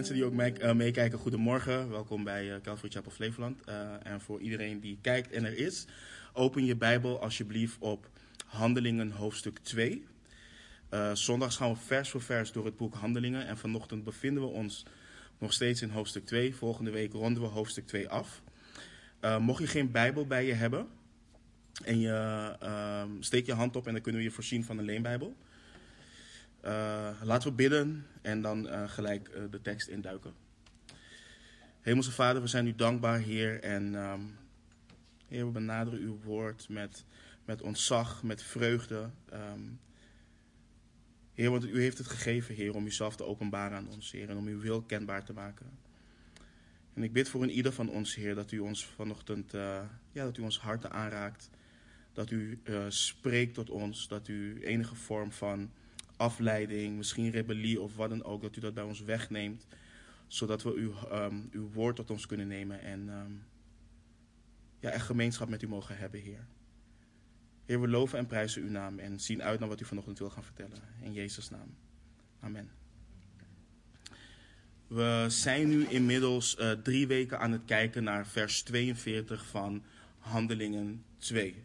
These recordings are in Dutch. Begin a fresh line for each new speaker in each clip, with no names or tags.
mensen die ook eh, meekijken, goedemorgen. Welkom bij uh, Calvary Chapel Flevoland. Uh, en voor iedereen die kijkt en er is, open je Bijbel alsjeblieft op Handelingen hoofdstuk 2. Uh, zondags gaan we vers voor vers door het boek Handelingen. En vanochtend bevinden we ons nog steeds in hoofdstuk 2. Volgende week ronden we hoofdstuk 2 af. Mocht je geen Bijbel bij je hebben, en je uh, steek je hand op en dan kunnen we je voorzien van een leenbijbel. Uh, laten we bidden en dan uh, gelijk uh, de tekst induiken. Hemelse Vader, we zijn u dankbaar, Heer. En um, Heer, we benaderen uw woord met, met ontzag, met vreugde. Um, heer, want u heeft het gegeven, Heer, om uzelf te openbaren aan ons, Heer. En om uw wil kenbaar te maken. En ik bid voor een ieder van ons, Heer, dat u ons vanochtend, ja, dat u ons harten aanraakt. Dat u spreekt tot ons, dat u enige vorm van afleiding, misschien rebellie of wat dan ook, dat u dat bij ons wegneemt, zodat we uw, um, uw woord tot ons kunnen nemen en um, ja, echt gemeenschap met u mogen hebben, Heer. Heer, we loven en prijzen uw naam en zien uit naar wat u vanochtend wil gaan vertellen. In Jezus' naam. Amen. We zijn nu inmiddels uh, drie weken aan het kijken naar vers 42 van Handelingen 2.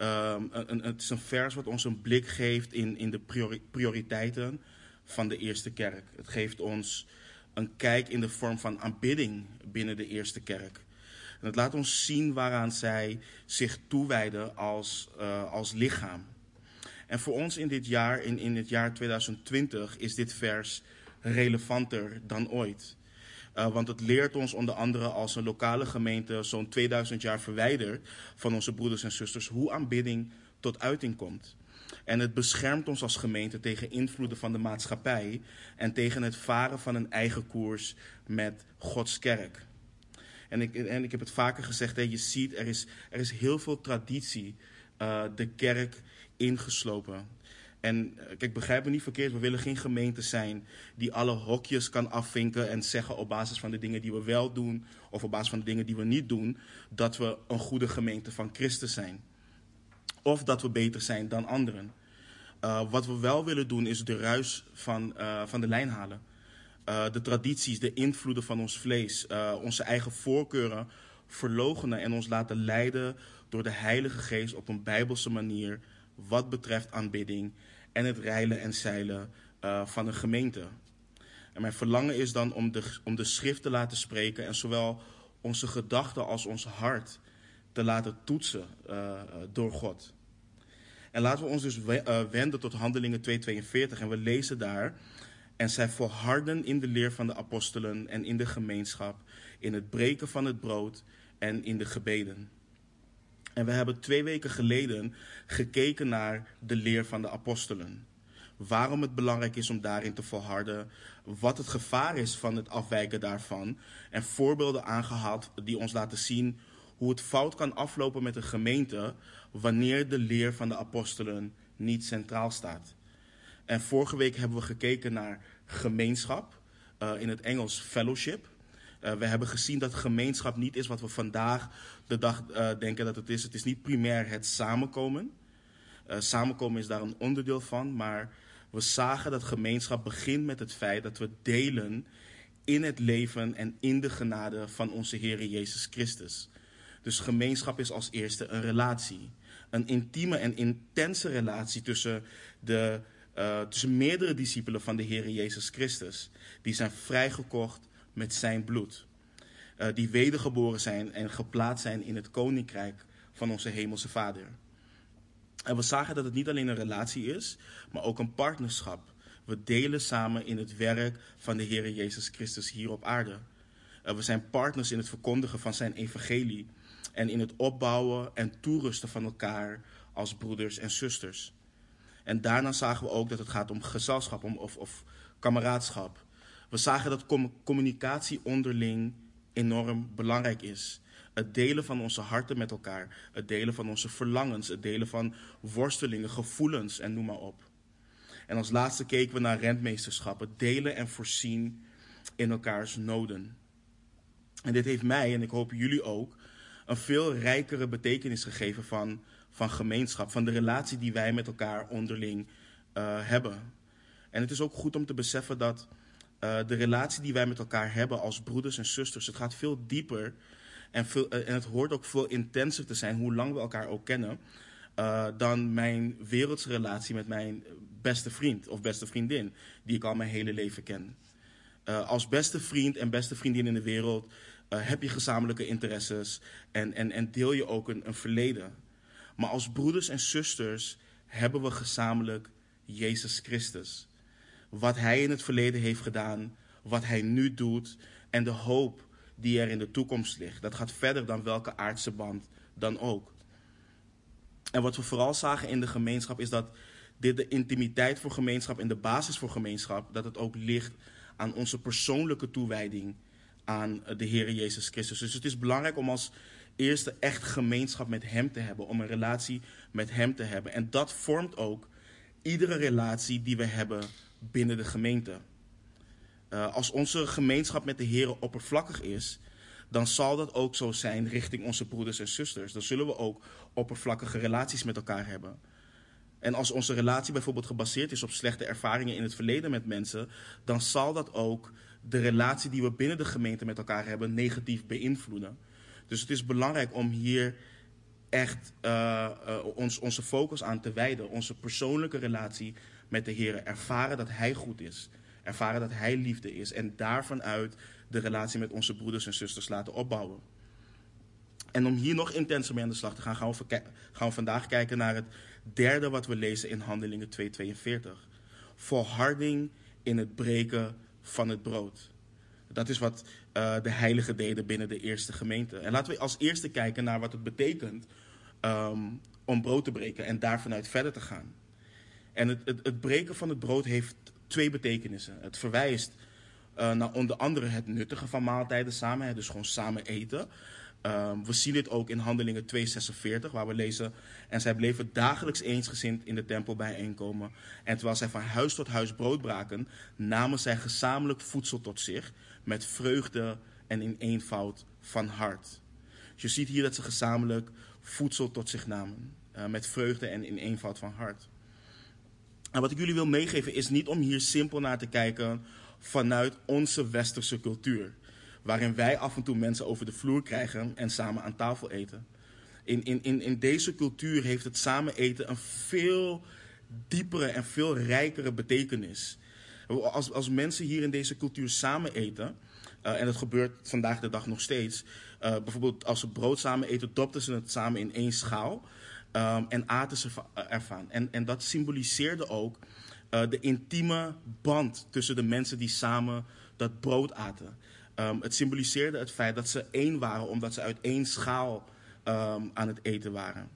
Um, een, het is een vers wat ons een blik geeft in, in de priori prioriteiten van de eerste kerk. Het geeft ons een kijk in de vorm van aanbidding binnen de eerste kerk. En het laat ons zien waaraan zij zich toewijden als, uh, als lichaam. En voor ons in dit jaar, in, in het jaar 2020, is dit vers relevanter dan ooit. Uh, want het leert ons onder andere als een lokale gemeente zo'n 2000 jaar verwijderd van onze broeders en zusters hoe aanbidding tot uiting komt. En het beschermt ons als gemeente tegen invloeden van de maatschappij en tegen het varen van een eigen koers met Gods kerk. En ik, en ik heb het vaker gezegd, hè, je ziet, er is, er is heel veel traditie uh, de kerk ingeslopen. En kijk, begrijp me niet verkeerd, we willen geen gemeente zijn die alle hokjes kan afvinken en zeggen op basis van de dingen die we wel doen of op basis van de dingen die we niet doen, dat we een goede gemeente van Christus zijn. Of dat we beter zijn dan anderen. Uh, wat we wel willen doen is de ruis van, uh, van de lijn halen. De tradities, de invloeden van ons vlees, onze eigen voorkeuren verlogenen en ons laten leiden door de Heilige Geest op een bijbelse manier wat betreft aanbidding en het reilen en zeilen uh, van een gemeente. En mijn verlangen is dan om de, om de schrift te laten spreken en zowel onze gedachten als ons hart te laten toetsen uh, door God. En laten we ons dus wenden tot Handelingen 2:42 en we lezen daar en zij volharden in de leer van de apostelen en in de gemeenschap, in het breken van het brood en in de gebeden. En we hebben twee weken geleden gekeken naar de leer van de apostelen. Waarom het belangrijk is om daarin te volharden, wat het gevaar is van het afwijken daarvan en voorbeelden aangehaald die ons laten zien hoe het fout kan aflopen met een gemeente wanneer de leer van de apostelen niet centraal staat. En vorige week hebben we gekeken naar gemeenschap, uh, in het Engels fellowship. Uh, we hebben gezien dat gemeenschap niet is wat we vandaag de dag uh, denken dat het is. Het is niet primair het samenkomen. Uh, samenkomen is daar een onderdeel van, maar we zagen dat gemeenschap begint met het feit dat we delen in het leven en in de genade van onze Heer Jezus Christus. Dus gemeenschap is als eerste een relatie. Een intieme en intense relatie tussen, de, tussen meerdere discipelen van de Heer Jezus Christus. Die zijn vrijgekocht met zijn bloed. Uh, die wedergeboren zijn en geplaatst zijn in het koninkrijk van onze hemelse Vader. En we zagen dat het niet alleen een relatie is, maar ook een partnerschap. We delen samen in het werk van de Heer Jezus Christus hier op aarde. Uh, we zijn partners in het verkondigen van zijn evangelie en in het opbouwen en toerusten van elkaar als broeders en zusters. En daarna zagen we ook dat het gaat om gezelschap om, of, of kameraadschap. We zagen dat com communicatie onderling enorm belangrijk is. Het delen van onze harten met elkaar, het delen van onze verlangens, het delen van worstelingen, gevoelens en noem maar op. En als laatste keken we naar rentmeesterschap, het delen en voorzien in elkaars noden. En dit heeft mij, en ik hoop jullie ook, een veel rijkere betekenis gegeven van, van gemeenschap, van de relatie die wij met elkaar onderling uh, hebben. En het is ook goed om te beseffen dat de relatie die wij met elkaar hebben als broeders en zusters, het gaat veel dieper en, veel, en het hoort ook veel intenser te zijn, hoe lang we elkaar ook kennen, dan mijn wereldse relatie met mijn beste vriend of beste vriendin, die ik al mijn hele leven ken. als beste vriend en beste vriendin in de wereld heb je gezamenlijke interesses en, en, en deel je ook een, een verleden. Maar als broeders en zusters hebben we gezamenlijk Jezus Christus. Wat Hij in het verleden heeft gedaan, wat Hij nu doet en de hoop die er in de toekomst ligt. Dat gaat verder dan welke aardse band dan ook. En wat we vooral zagen in de gemeenschap is dat dit de intimiteit voor gemeenschap en de basis voor gemeenschap, dat het ook ligt aan onze persoonlijke toewijding aan de Heer Jezus Christus. Dus het is belangrijk om als eerste echt gemeenschap met Hem te hebben, om een relatie met Hem te hebben. En dat vormt ook iedere relatie die we hebben binnen de gemeente. Uh, als onze gemeenschap met de Heer oppervlakkig is, dan zal dat ook zo zijn richting onze broeders en zusters. Dan zullen we ook oppervlakkige relaties met elkaar hebben. En als onze relatie bijvoorbeeld gebaseerd is op slechte ervaringen in het verleden met mensen, dan zal dat ook de relatie die we binnen de gemeente met elkaar hebben negatief beïnvloeden. Dus het is belangrijk om hier echt uh, uh, ons, onze focus aan te wijden. Onze persoonlijke relatie met de Heer. Ervaren dat Hij goed is. Ervaren dat Hij liefde is. En daarvan uit de relatie met onze broeders en zusters laten opbouwen. En om hier nog intenser mee aan de slag te gaan, gaan we, vandaag kijken naar het derde wat we lezen in Handelingen 2:42. Volharding in het breken van het brood. Dat is wat uh, de heiligen deden binnen de eerste gemeente. En laten we als eerste kijken naar wat het betekent um, om brood te breken en daarvanuit verder te gaan. En het, het, het, breken van het brood heeft twee betekenissen. Het verwijst uh, naar onder andere het nuttigen van maaltijden samen, dus gewoon samen eten. Um, we zien dit ook in Handelingen 2:46, waar we lezen. En zij bleven dagelijks eensgezind in de tempel bijeenkomen. En terwijl zij van huis tot huis brood braken, namen zij gezamenlijk voedsel tot zich. Met vreugde en in eenvoud van hart. Dus je ziet hier dat ze gezamenlijk voedsel tot zich namen. Uh, met vreugde en in eenvoud van hart. En wat ik jullie wil meegeven is niet om hier simpel naar te kijken vanuit onze westerse cultuur waarin wij af en toe mensen over de vloer krijgen en samen aan tafel eten. In, in, in, in deze cultuur heeft het samen eten een veel diepere en veel rijkere betekenis. Als, als mensen hier in deze cultuur samen eten, uh, en dat gebeurt vandaag de dag nog steeds. Uh, bijvoorbeeld als ze brood samen eten, dopten ze het samen in één schaal um, en aten ze eh, ervan. En, en dat symboliseerde ook uh, de intieme band tussen de mensen die samen dat brood aten. Um, het symboliseerde het feit dat ze één waren, omdat ze uit één schaal um, aan het eten waren.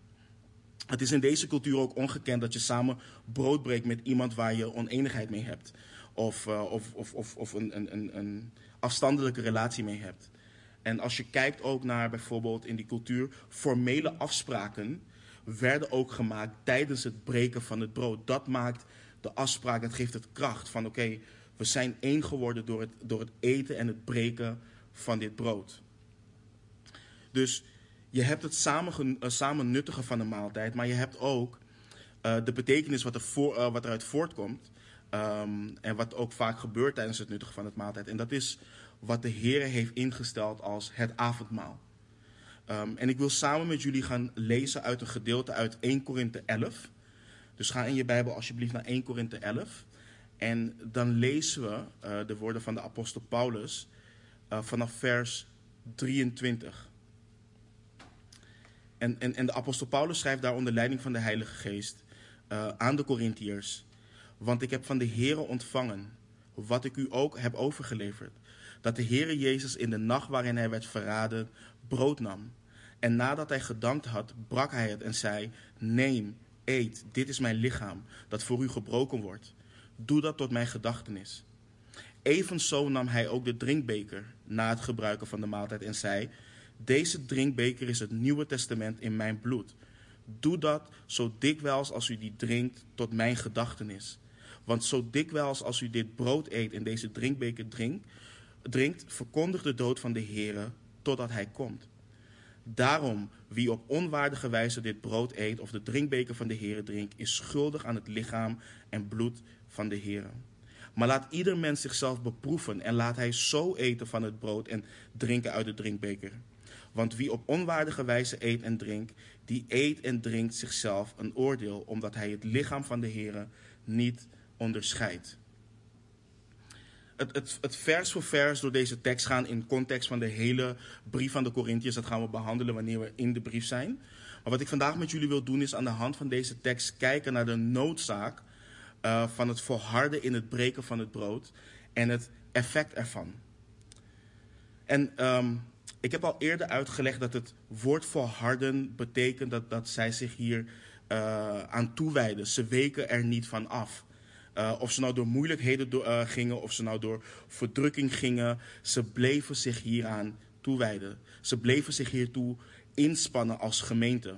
Het is in deze cultuur ook ongekend dat je samen brood breekt met iemand waar je oneenigheid mee hebt. Of, uh, of, of, of, of een, een, een afstandelijke relatie mee hebt. En als je kijkt ook naar bijvoorbeeld in die cultuur, formele afspraken werden ook gemaakt tijdens het breken van het brood. Dat maakt de afspraak, dat geeft het kracht van oké, we zijn één geworden door het, door het eten en het breken van dit brood. Dus je hebt het samen, uh, samen nuttigen van de maaltijd, maar je hebt ook uh, de betekenis wat, er voor, uh, wat eruit voortkomt. Um, en wat ook vaak gebeurt tijdens het nuttigen van het maaltijd. En dat is wat de Heer heeft ingesteld als het avondmaal. Um, en ik wil samen met jullie gaan lezen uit een gedeelte uit 1 Korinthe 11. Dus ga in je Bijbel alsjeblieft naar 1 Korinthe 11. En dan lezen we uh, de woorden van de apostel Paulus uh, vanaf vers 23. En, en, en de apostel Paulus schrijft daar onder leiding van de Heilige Geest uh, aan de Corinthiërs. Want ik heb van de Heere ontvangen, wat ik u ook heb overgeleverd, dat de Heere Jezus in de nacht waarin hij werd verraden, brood nam. En nadat hij gedankt had, brak hij het en zei, neem, eet, dit is mijn lichaam, dat voor u gebroken wordt. Doe dat tot mijn gedachtenis. Evenzo nam hij ook de drinkbeker na het gebruiken van de maaltijd en zei: Deze drinkbeker is het Nieuwe Testament in mijn bloed. Doe dat zo dikwijls als u die drinkt tot mijn gedachtenis. Want zo dikwijls als u dit brood eet en deze drinkbeker drinkt, drinkt verkondigt de dood van de Heere totdat hij komt. Daarom, wie op onwaardige wijze dit brood eet of de drinkbeker van de Heere drinkt, is schuldig aan het lichaam en bloed van de Heer. Maar laat ieder mens zichzelf beproeven en laat hij zo eten van het brood en drinken uit de drinkbeker. Want wie op onwaardige wijze eet en drinkt, die eet en drinkt zichzelf een oordeel, omdat hij het lichaam van de Heer niet onderscheidt. Het, het, het, vers voor vers door deze tekst gaan in context van de hele brief van de Corinthiërs. Dat gaan we behandelen wanneer we in de brief zijn. Maar wat ik vandaag met jullie wil doen is aan de hand van deze tekst kijken naar de noodzaak uh, van het volharden in het breken van het brood en het effect ervan. En um, ik heb al eerder uitgelegd dat het woord volharden betekent dat, dat zij zich hier uh, aan toewijden. Ze weken er niet van af. Uh, of ze nou door moeilijkheden uh, gingen, of ze nou door verdrukking gingen, ze bleven zich hieraan toewijden. Ze bleven zich hiertoe inspannen als gemeente.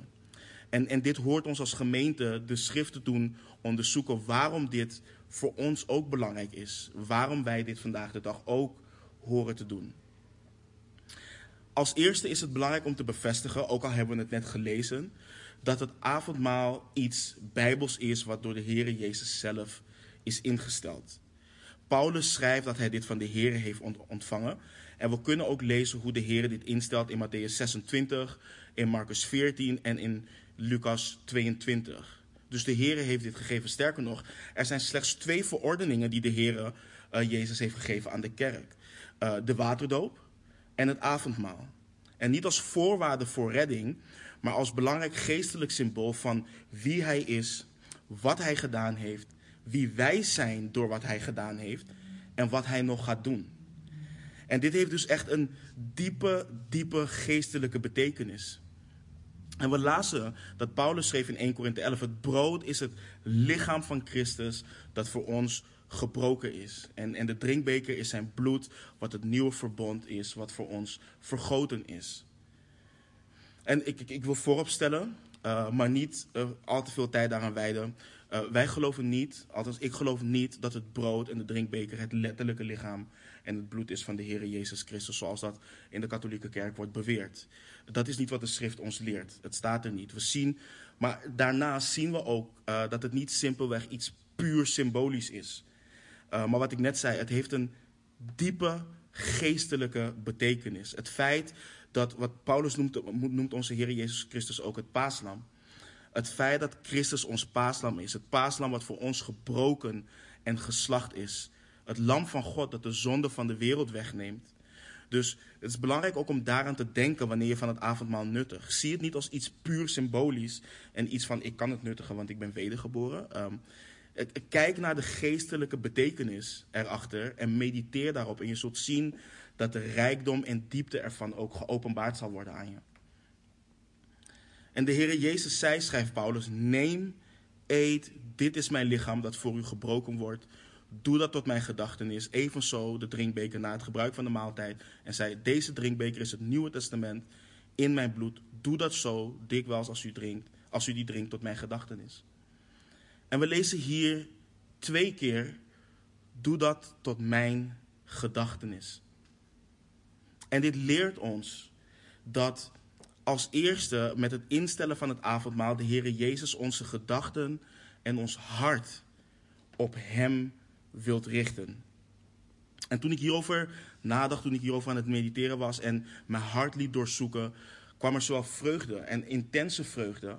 En, en dit hoort ons als gemeente de schriften doen onderzoeken waarom dit voor ons ook belangrijk is. Waarom wij dit vandaag de dag ook horen te doen. Als eerste is het belangrijk om te bevestigen, ook al hebben we het net gelezen, dat het avondmaal iets bijbels is wat door de Heer Jezus zelf is ingesteld. Paulus schrijft dat hij dit van de Heer heeft ontvangen. En we kunnen ook lezen hoe de Heer dit instelt in Matthäus 26, in Marcus 14 en in Lucas 22. Dus de Heer heeft dit gegeven. Sterker nog, er zijn slechts twee verordeningen die de Heer uh, Jezus heeft gegeven aan de kerk: uh, de waterdoop en het avondmaal. En niet als voorwaarde voor redding, maar als belangrijk geestelijk symbool van wie Hij is, wat Hij gedaan heeft, wie wij zijn door wat Hij gedaan heeft en wat Hij nog gaat doen. En dit heeft dus echt een diepe, diepe geestelijke betekenis. En we lazen dat Paulus schreef in 1 Korinthe 11: Het brood is het lichaam van Christus dat voor ons gebroken is. En, en de drinkbeker is zijn bloed, wat het nieuwe verbond is, wat voor ons vergoten is. En ik, ik, wil vooropstellen, uh, maar niet uh, al te veel tijd daaraan wijden. Uh, wij geloven niet, althans ik geloof niet, dat het brood en de drinkbeker het letterlijke lichaam en het bloed is van de Heer Jezus Christus, zoals dat in de katholieke kerk wordt beweerd. Dat is niet wat de schrift ons leert. Het staat er niet. We zien, maar daarnaast zien we ook uh, dat het niet simpelweg iets puur symbolisch is. Uh, maar wat ik net zei, het heeft een diepe geestelijke betekenis. Het feit dat, wat Paulus noemt, noemt onze Heer Jezus Christus ook het paaslam. Het feit dat Christus ons paaslam is. Het paaslam wat voor ons gebroken en geslacht is. Het lam van God dat de zonde van de wereld wegneemt. Dus het is belangrijk ook om daaraan te denken wanneer je van het avondmaal nuttigt. Zie het niet als iets puur symbolisch en iets van ik kan het nuttigen want ik ben wedergeboren. Um, kijk naar de geestelijke betekenis erachter en mediteer daarop. En je zult zien dat de rijkdom en diepte ervan ook geopenbaard zal worden aan je. En de Heer Jezus zei, schrijft Paulus, neem, eet, dit is mijn lichaam dat voor u gebroken wordt. Doe dat tot mijn gedachtenis. Evenzo de drinkbeker na het gebruik van de maaltijd. En zei, deze drinkbeker is het Nieuwe Testament in mijn bloed. Doe dat zo dikwijls als u drinkt, als u die drinkt tot mijn gedachtenis. En we lezen hier twee keer, doe dat tot mijn gedachtenis. En dit leert ons dat als eerste met het instellen van het avondmaal de Heere Jezus onze gedachten en ons hart op Hem wilt richten. En toen ik hierover nadacht, toen ik hierover aan het mediteren was en mijn hart liet doorzoeken, kwam er zowel vreugde en intense vreugde,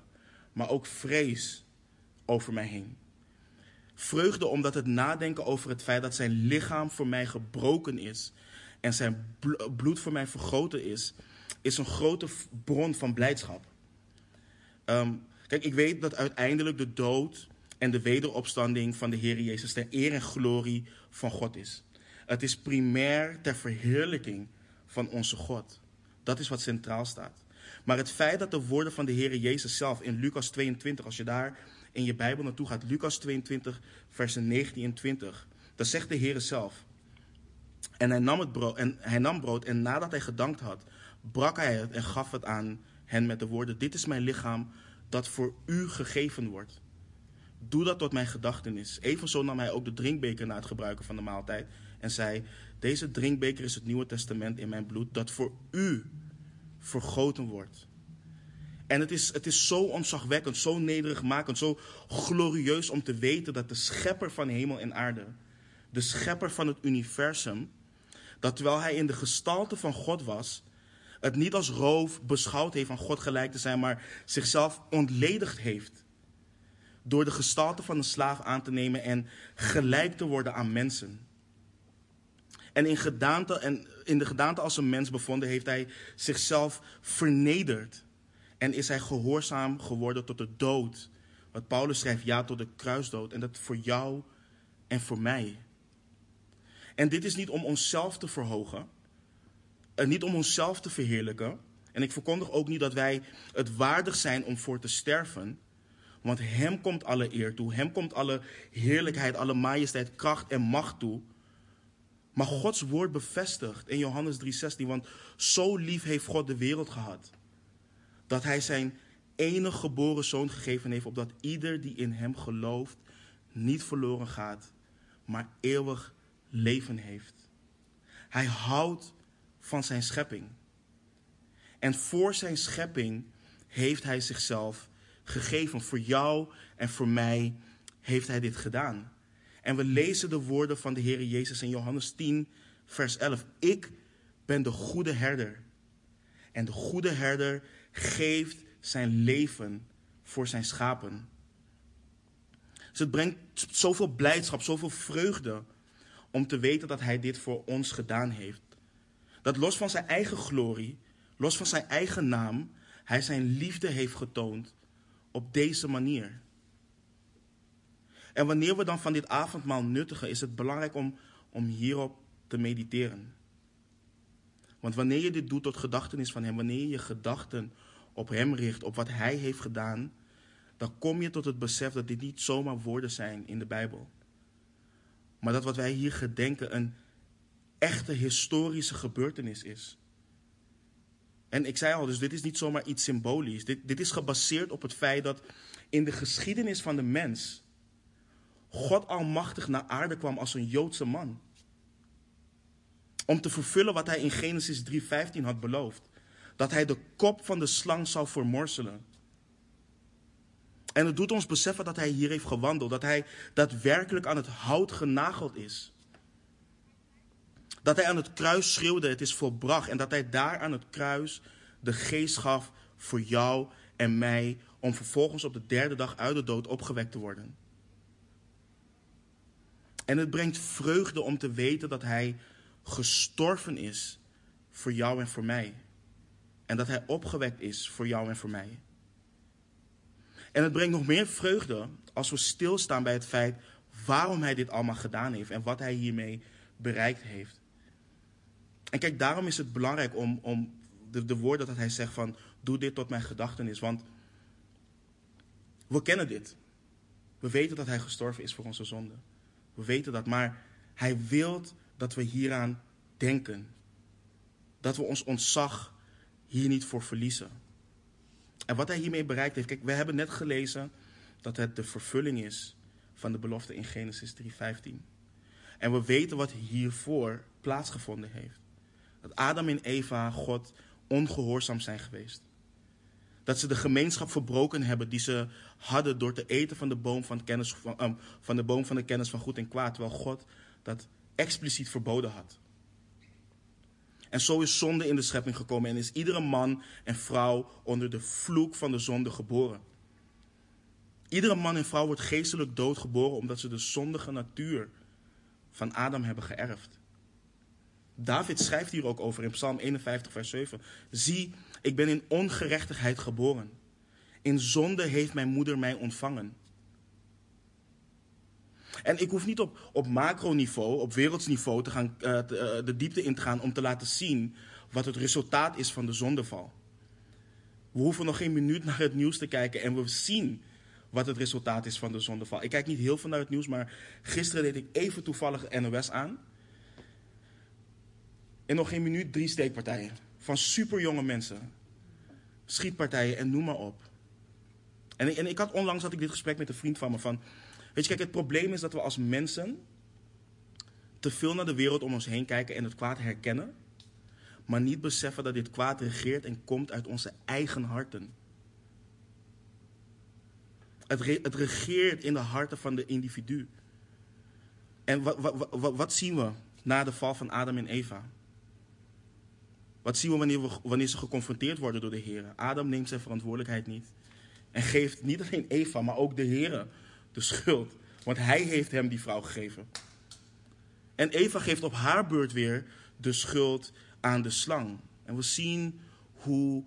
maar ook vrees over mij heen. Vreugde omdat het nadenken over het feit dat zijn lichaam voor mij gebroken is en zijn bloed voor mij vergoten is, is een grote bron van blijdschap. Um, kijk, ik weet dat uiteindelijk de dood en de wederopstanding van de Heer Jezus ter eer en glorie van God is. Het is primair ter verheerlijking van onze God. Dat is wat centraal staat. Maar het feit dat de woorden van de Heer Jezus zelf in Lucas 22, als je daar in je Bijbel naartoe gaat, Lucas 22, versen 19 en 20, dan zegt de Heer zelf. En hij, nam het brood, en hij nam brood en nadat hij gedankt had, brak hij het en gaf het aan hen met de woorden: Dit is mijn lichaam dat voor u gegeven wordt. Doe dat tot mijn gedachtenis. Evenzo nam hij ook de drinkbeker na het gebruiken van de maaltijd en zei: Deze drinkbeker is het Nieuwe Testament in mijn bloed dat voor u vergoten wordt. En het is, het is zo ontzagwekkend, zo nederigmakend, zo glorieus om te weten dat de schepper van hemel en aarde de schepper van het universum, dat terwijl hij in de gestalte van God was, het niet als roof beschouwd heeft van God gelijk te zijn, maar zichzelf ontledigd heeft. Door de gestalte van een slaaf aan te nemen en gelijk te worden aan mensen. En in, gedaante, en in de gedaante als een mens bevonden, heeft hij zichzelf vernederd. En is hij gehoorzaam geworden tot de dood. Wat Paulus schrijft, ja, tot de kruisdood. En dat voor jou en voor mij. En dit is niet om onszelf te verhogen. En niet om onszelf te verheerlijken. En ik verkondig ook niet dat wij het waardig zijn om voor te sterven. Want Hem komt alle eer toe. Hem komt alle heerlijkheid, alle majesteit, kracht en macht toe. Maar Gods woord bevestigt in Johannes 3:16, want zo lief heeft God de wereld gehad, dat Hij zijn enige geboren zoon gegeven heeft, opdat ieder die in Hem gelooft niet verloren gaat, maar eeuwig leven heeft. Hij houdt van zijn schepping. En voor zijn schepping heeft Hij zichzelf gegeven. Voor jou en voor mij heeft Hij dit gedaan. En we lezen de woorden van de Heer Jezus in Johannes 10, vers 11. Ik ben de goede herder. En de goede herder geeft zijn leven voor zijn schapen. Dus het brengt zoveel blijdschap, zoveel vreugde om te weten dat Hij dit voor ons gedaan heeft. Dat los van zijn eigen glorie, los van zijn eigen naam, Hij zijn liefde heeft getoond op deze manier. En wanneer we dan van dit avondmaal nuttigen, is het belangrijk om, om hierop te mediteren. Want wanneer je dit doet tot gedachtenis van Hem, wanneer je je gedachten op Hem richt, op wat Hij heeft gedaan, dan kom je tot het besef dat dit niet zomaar woorden zijn in de Bijbel. Maar dat wat wij hier gedenken een echte historische gebeurtenis is. En ik zei al, dus dit is niet zomaar iets symbolisch. Dit, dit is gebaseerd op het feit dat in de geschiedenis van de mens God almachtig naar aarde kwam als een Joodse man. Om te vervullen wat hij in Genesis 3:15 had beloofd. Dat hij de kop van de slang zou vermorselen. En het doet ons beseffen dat hij hier heeft gewandeld. Dat hij daadwerkelijk aan het hout genageld is. Dat hij aan het kruis schreeuwde, het is volbracht. En dat hij daar aan het kruis de geest gaf voor jou en mij. Om vervolgens op de derde dag uit de dood opgewekt te worden. En het brengt vreugde om te weten dat Hij gestorven is voor jou en voor mij. En dat Hij opgewekt is voor jou en voor mij. En het brengt nog meer vreugde als we stilstaan bij het feit waarom Hij dit allemaal gedaan heeft en wat Hij hiermee bereikt heeft. En kijk, daarom is het belangrijk om, om de, de woorden dat Hij zegt van doe dit tot mijn gedachtenis. Want we kennen dit. We weten dat Hij gestorven is voor onze zonden. We weten dat, maar hij wil dat we hieraan denken. Dat we ons ontzag hier niet voor verliezen. En wat hij hiermee bereikt heeft, kijk, we hebben net gelezen dat het de vervulling is van de belofte in Genesis 3:15. En we weten wat hiervoor plaatsgevonden heeft. Dat Adam en Eva God ongehoorzaam zijn geweest. Dat ze de gemeenschap verbroken hebben die ze hadden door te eten van de boom van, kennis van, um, van de boom van de kennis van goed en kwaad, terwijl God dat expliciet verboden had. En zo is zonde in de schepping gekomen en is iedere man en vrouw onder de vloek van de zonde geboren. Iedere man en vrouw wordt geestelijk doodgeboren omdat ze de zondige natuur van Adam hebben geërfd. David schrijft hier ook over in Psalm 51, vers 7. Zie, ik ben in ongerechtigheid geboren. In zonde heeft mijn moeder mij ontvangen. En ik hoef niet op, op macroniveau, op wereldsniveau, te gaan, uh, de diepte in te gaan om te laten zien wat het resultaat is van de zondeval. We hoeven nog geen minuut naar het nieuws te kijken en we zien wat het resultaat is van de zondeval. Ik kijk niet heel veel naar het nieuws, maar gisteren deed ik even toevallig NOS aan. In nog geen minuut drie steekpartijen van superjonge mensen. Schietpartijen en noem maar op. En, en ik had onlangs had ik dit gesprek met een vriend van me van... Weet je, kijk, het probleem is dat we als mensen te veel naar de wereld om ons heen kijken en het kwaad herkennen. Maar niet beseffen dat dit kwaad regeert en komt uit onze eigen harten. Het, het regeert in de harten van de individu. En wat, wat, wat, wat zien we na de val van Adam en Eva? Wat zien we wanneer, wanneer ze geconfronteerd worden door de Heer? Adam neemt zijn verantwoordelijkheid niet. En geeft niet alleen Eva, maar ook de Heer de schuld. Want hij heeft hem die vrouw gegeven. En Eva geeft op haar beurt weer de schuld aan de slang. En we zien hoe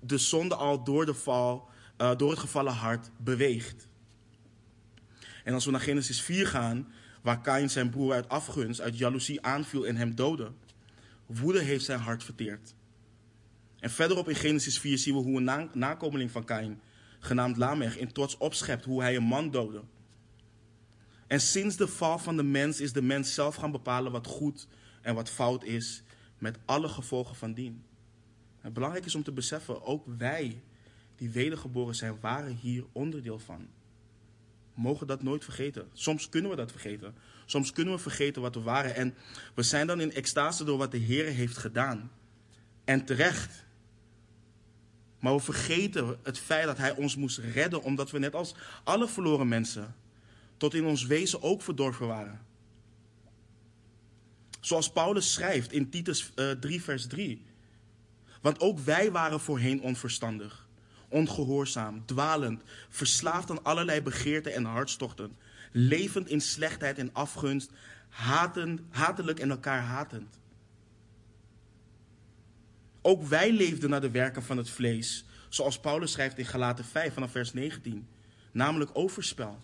de zonde al door, de val, uh, door het gevallen hart beweegt. En als we naar Genesis 4 gaan, waar Kain zijn broer uit afgunst, uit jaloezie aanviel en hem doodde. Woede heeft zijn hart verteerd. En verderop in Genesis 4 zien we hoe een nakomeling van Kain, genaamd Lamech, in trots opschept hoe hij een man doodde. En sinds de val van de mens is de mens zelf gaan bepalen wat goed en wat fout is, met alle gevolgen van dien. Het belangrijk is om te beseffen, ook wij die wedergeboren zijn, waren hier onderdeel van. Mogen dat nooit vergeten. Soms kunnen we dat vergeten. Soms kunnen we vergeten wat we waren. En we zijn dan in extase door wat de Heer heeft gedaan. En terecht. Maar we vergeten het feit dat Hij ons moest redden, omdat we net als alle verloren mensen tot in ons wezen ook verdorven waren. Zoals Paulus schrijft in Titus 3, eh, vers 3. Want ook wij waren voorheen onverstandig, ongehoorzaam, dwalend, verslaafd aan allerlei begeerten en hartstochten, levend in slechtheid en afgunst, hatend, hatelijk en elkaar hatend. Ook wij leefden naar de werken van het vlees, zoals Paulus schrijft in Galaten 5 vanaf vers 19, namelijk overspel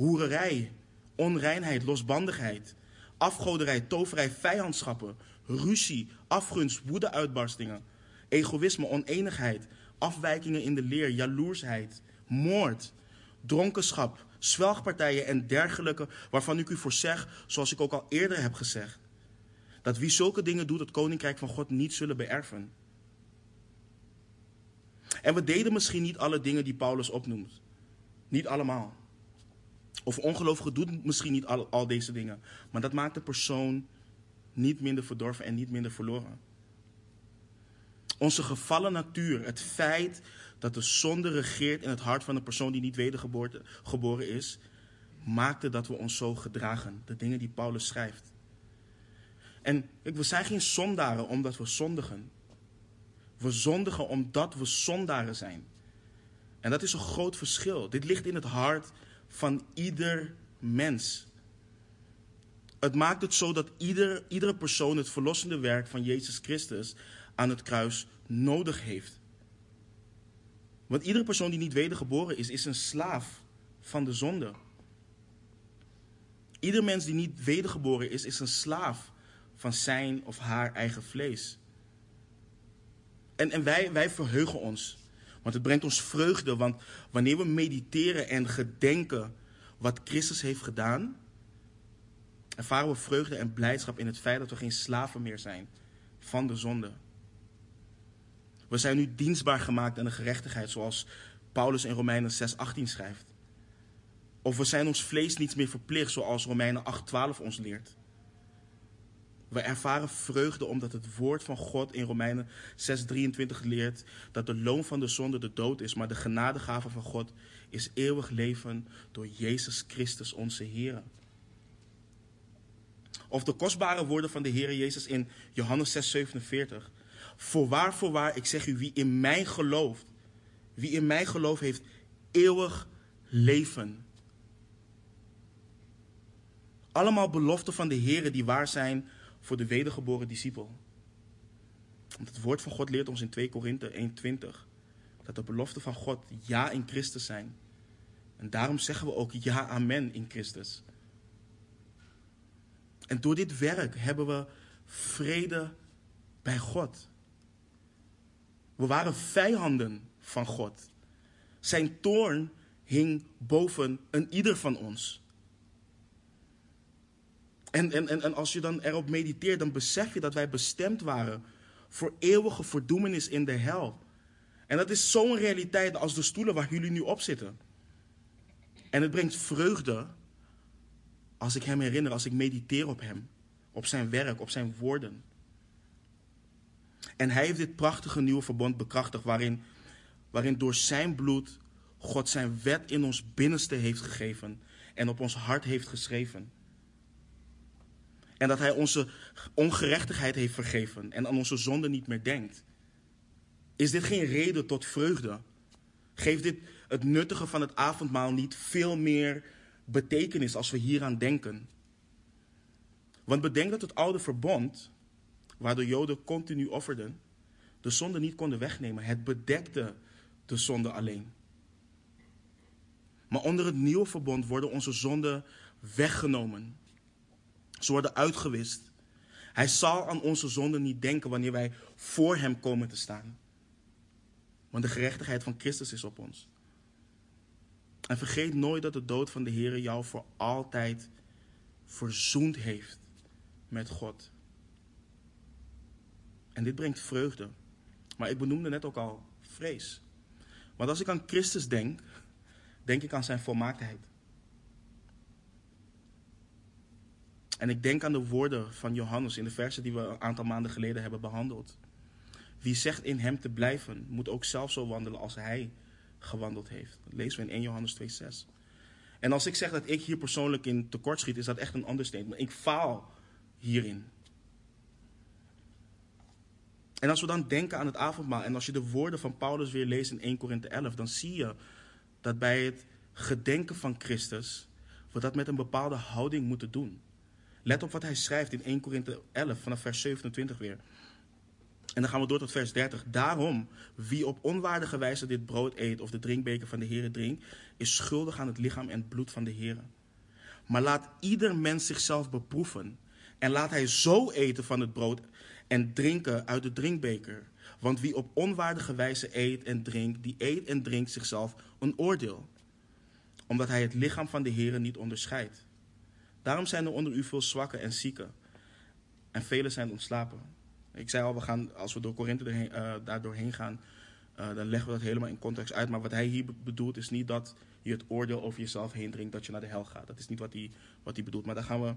hoererij, onreinheid, losbandigheid, afgoderij, toverij, vijandschappen, ruzie, afgunst, woedeuitbarstingen, egoïsme, oneenigheid, afwijkingen in de leer, jaloersheid, moord, dronkenschap, zwelgpartijen en dergelijke, waarvan ik u voor zeg, zoals ik ook al eerder heb gezegd, dat wie zulke dingen doet, het koninkrijk van God niet zullen beërven. En we deden misschien niet alle dingen die Paulus opnoemt. Niet allemaal. Of ongelovige doet misschien niet al, al deze dingen. Maar dat maakt de persoon niet minder verdorven en niet minder verloren. Onze gevallen natuur, het feit dat de zonde regeert in het hart van een persoon die niet wedergeboren is, maakte dat we ons zo gedragen. De dingen die Paulus schrijft. En we zijn geen zondaren omdat we zondigen. We zondigen omdat we zondaren zijn. En dat is een groot verschil. Dit ligt in het hart van ieder mens. Het maakt het zo dat ieder, iedere persoon het verlossende werk van Jezus Christus aan het kruis nodig heeft. Want iedere persoon die niet wedergeboren is, is een slaaf van de zonde. Ieder mens die niet wedergeboren is, is een slaaf van zijn of haar eigen vlees. En, en wij, wij verheugen ons want het brengt ons vreugde, want wanneer we mediteren en gedenken wat Christus heeft gedaan, ervaren we vreugde en blijdschap in het feit dat we geen slaven meer zijn van de zonde. We zijn nu dienstbaar gemaakt aan de gerechtigheid, zoals Paulus in Romeinen 6:18 schrijft. Of we zijn ons vlees niet meer verplicht, zoals Romeinen 8:12 ons leert. We ervaren vreugde omdat het woord van God in Romeinen 6:23 leert dat de loon van de zonde de dood is, maar de genadegave van God is eeuwig leven door Jezus Christus onze Heer. Of de kostbare woorden van de Heer Jezus in Johannes 6:47. Voorwaar, voorwaar, ik zeg u, wie in mij gelooft, wie in mij gelooft, heeft eeuwig leven. Allemaal beloften van de Heer die waar zijn voor de wedergeboren discipel. Want het woord van God leert ons in 2 Korinthe 1:20 dat de beloften van God ja in Christus zijn. En daarom zeggen we ook ja amen in Christus. En door dit werk hebben we vrede bij God. We waren vijanden van God. Zijn toorn hing boven een ieder van ons. En, en, en, en als je dan erop mediteert, dan besef je dat wij bestemd waren voor eeuwige verdoemenis in de hel. En dat is zo'n realiteit als de stoelen waar jullie nu op zitten. En het brengt vreugde als ik hem herinner, als ik mediteer op hem, op zijn werk, op zijn woorden. En hij heeft dit prachtige nieuwe verbond bekrachtigd waarin, waarin door zijn bloed God zijn wet in ons binnenste heeft gegeven en op ons hart heeft geschreven. En dat Hij onze ongerechtigheid heeft vergeven en aan onze zonde niet meer denkt. Is dit geen reden tot vreugde? Geeft dit het nuttige van het avondmaal niet veel meer betekenis als we hieraan denken? Want bedenk dat het oude verbond, waar de Joden continu offerden, de zonde niet konden wegnemen. Het bedekte de zonde alleen. Maar onder het nieuwe verbond worden onze zonden weggenomen. Ze worden uitgewist. Hij zal aan onze zonden niet denken wanneer wij voor Hem komen te staan. Want de gerechtigheid van Christus is op ons. En vergeet nooit dat de dood van de Heer jou voor altijd verzoend heeft met God. En dit brengt vreugde. Maar ik benoemde net ook al vrees. Want als ik aan Christus denk, denk ik aan zijn volmaaktheid. En ik denk aan de woorden van Johannes in de versen die we een aantal maanden geleden hebben behandeld. Wie zegt in hem te blijven, moet ook zelf zo wandelen als hij gewandeld heeft. Dat lezen we in 1 Johannes 2,6. En als ik zeg dat ik hier persoonlijk in tekort schiet, is dat echt een understatement. Ik faal hierin. En als we dan denken aan het avondmaal en als je de woorden van Paulus weer leest in 1 Korinthe 11, dan zie je dat bij het gedenken van Christus we dat met een bepaalde houding moeten doen. Let op wat hij schrijft in 1 Korinthe 11 vanaf vers 27 weer. En dan gaan we door tot vers 30. Daarom, wie op onwaardige wijze dit brood eet of de drinkbeker van de Heer drinkt, is schuldig aan het lichaam en het bloed van de Heer. Maar laat ieder mens zichzelf beproeven. En laat hij zo eten van het brood en drinken uit de drinkbeker. Want wie op onwaardige wijze eet en drinkt, die eet en drinkt zichzelf een oordeel. Omdat hij het lichaam van de Heer niet onderscheidt. Daarom zijn er onder u veel zwakken en zieken. En velen zijn ontslapen. Ik zei al, we gaan, als we door Korinthe uh, daar doorheen gaan, uh, dan leggen we dat helemaal in context uit. Maar wat hij hier bedoelt is niet dat je het oordeel over jezelf heen drinkt dat je naar de hel gaat. Dat is niet wat hij, wat hij bedoelt. Maar daar gaan we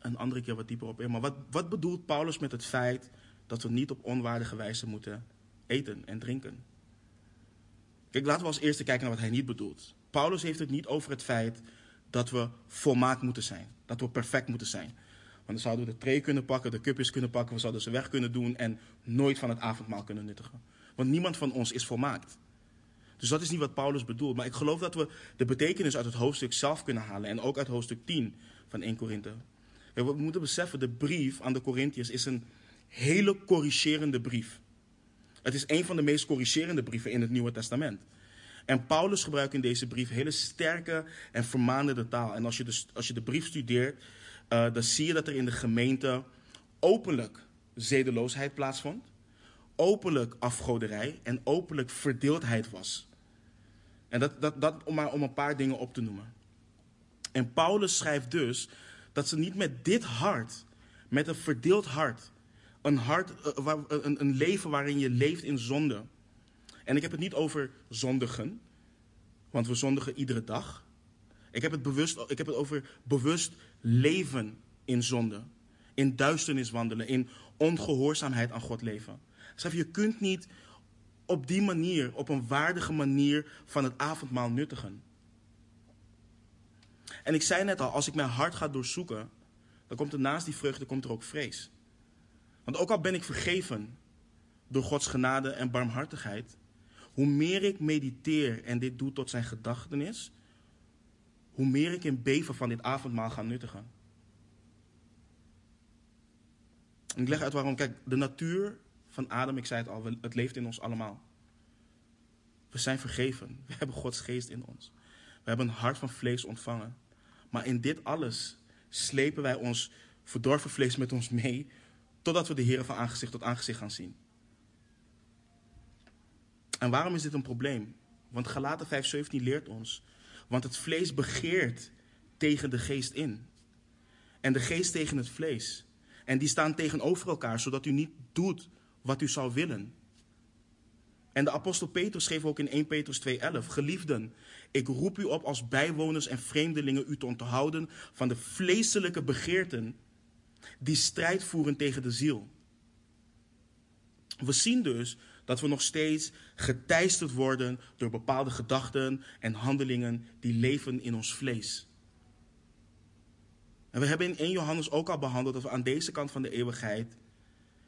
een andere keer wat dieper op in. Maar wat, wat bedoelt Paulus met het feit dat we niet op onwaardige wijze moeten eten en drinken? Kijk, laten we als eerste kijken naar wat hij niet bedoelt. Paulus heeft het niet over het feit dat we volmaakt moeten zijn. Dat we perfect moeten zijn. Want dan zouden we de tray kunnen pakken, de cupjes kunnen pakken, we zouden ze weg kunnen doen en nooit van het avondmaal kunnen nuttigen. Want niemand van ons is volmaakt. Dus dat is niet wat Paulus bedoelt. Maar ik geloof dat we de betekenis uit het hoofdstuk zelf kunnen halen. En ook uit hoofdstuk 10 van 1 Korinthe. We moeten beseffen, de brief aan de Corinthiërs is een hele corrigerende brief. Het is een van de meest corrigerende brieven in het Nieuwe Testament. En Paulus gebruikt in deze brief hele sterke en vermaandende taal. En als je de, als je de brief studeert, uh, dan zie je dat er in de gemeente openlijk zedeloosheid plaatsvond, openlijk afgoderij en openlijk verdeeldheid was. En dat, dat, dat om maar om een paar dingen op te noemen. En Paulus schrijft dus dat ze niet met dit hart, met een verdeeld hart, een, hart, uh, een, een leven waarin je leeft in zonde. En ik heb het niet over zondigen, want we zondigen iedere dag. Ik heb het, bewust, ik heb het over bewust leven in zonde. In duisternis wandelen, in ongehoorzaamheid aan God leven. Schrijf, je kunt niet op die manier, op een waardige manier van het avondmaal nuttigen. En ik zei net al, als ik mijn hart ga doorzoeken, dan komt er naast die vreugde komt er ook vrees. Want ook al ben ik vergeven door Gods genade en barmhartigheid, hoe meer ik mediteer en dit doe tot zijn gedachtenis, hoe meer ik in beven van dit avondmaal ga nuttigen. En ik leg uit waarom. Kijk, de natuur van Adam, ik zei het al, het leeft in ons allemaal. We zijn vergeven. We hebben Gods geest in ons. We hebben een hart van vlees ontvangen. Maar in dit alles slepen wij ons verdorven vlees met ons mee, totdat we de Heer van aangezicht tot aangezicht gaan zien. En waarom is dit een probleem? Want Galaten 5:17 leert ons want het vlees begeert tegen de geest in. En de geest tegen het vlees. En die staan tegenover elkaar, zodat u niet doet wat u zou willen. En de apostel Petrus schreef ook in 1 Petrus 2:11: Geliefden, ik roep u op als bijwoners en vreemdelingen u te onthouden van de vleeselijke begeerten die strijd voeren tegen de ziel. We zien dus Dat we nog steeds geteisterd worden door bepaalde gedachten en handelingen die leven in ons vlees. En we hebben in 1 Johannes ook al behandeld dat we aan deze kant van de eeuwigheid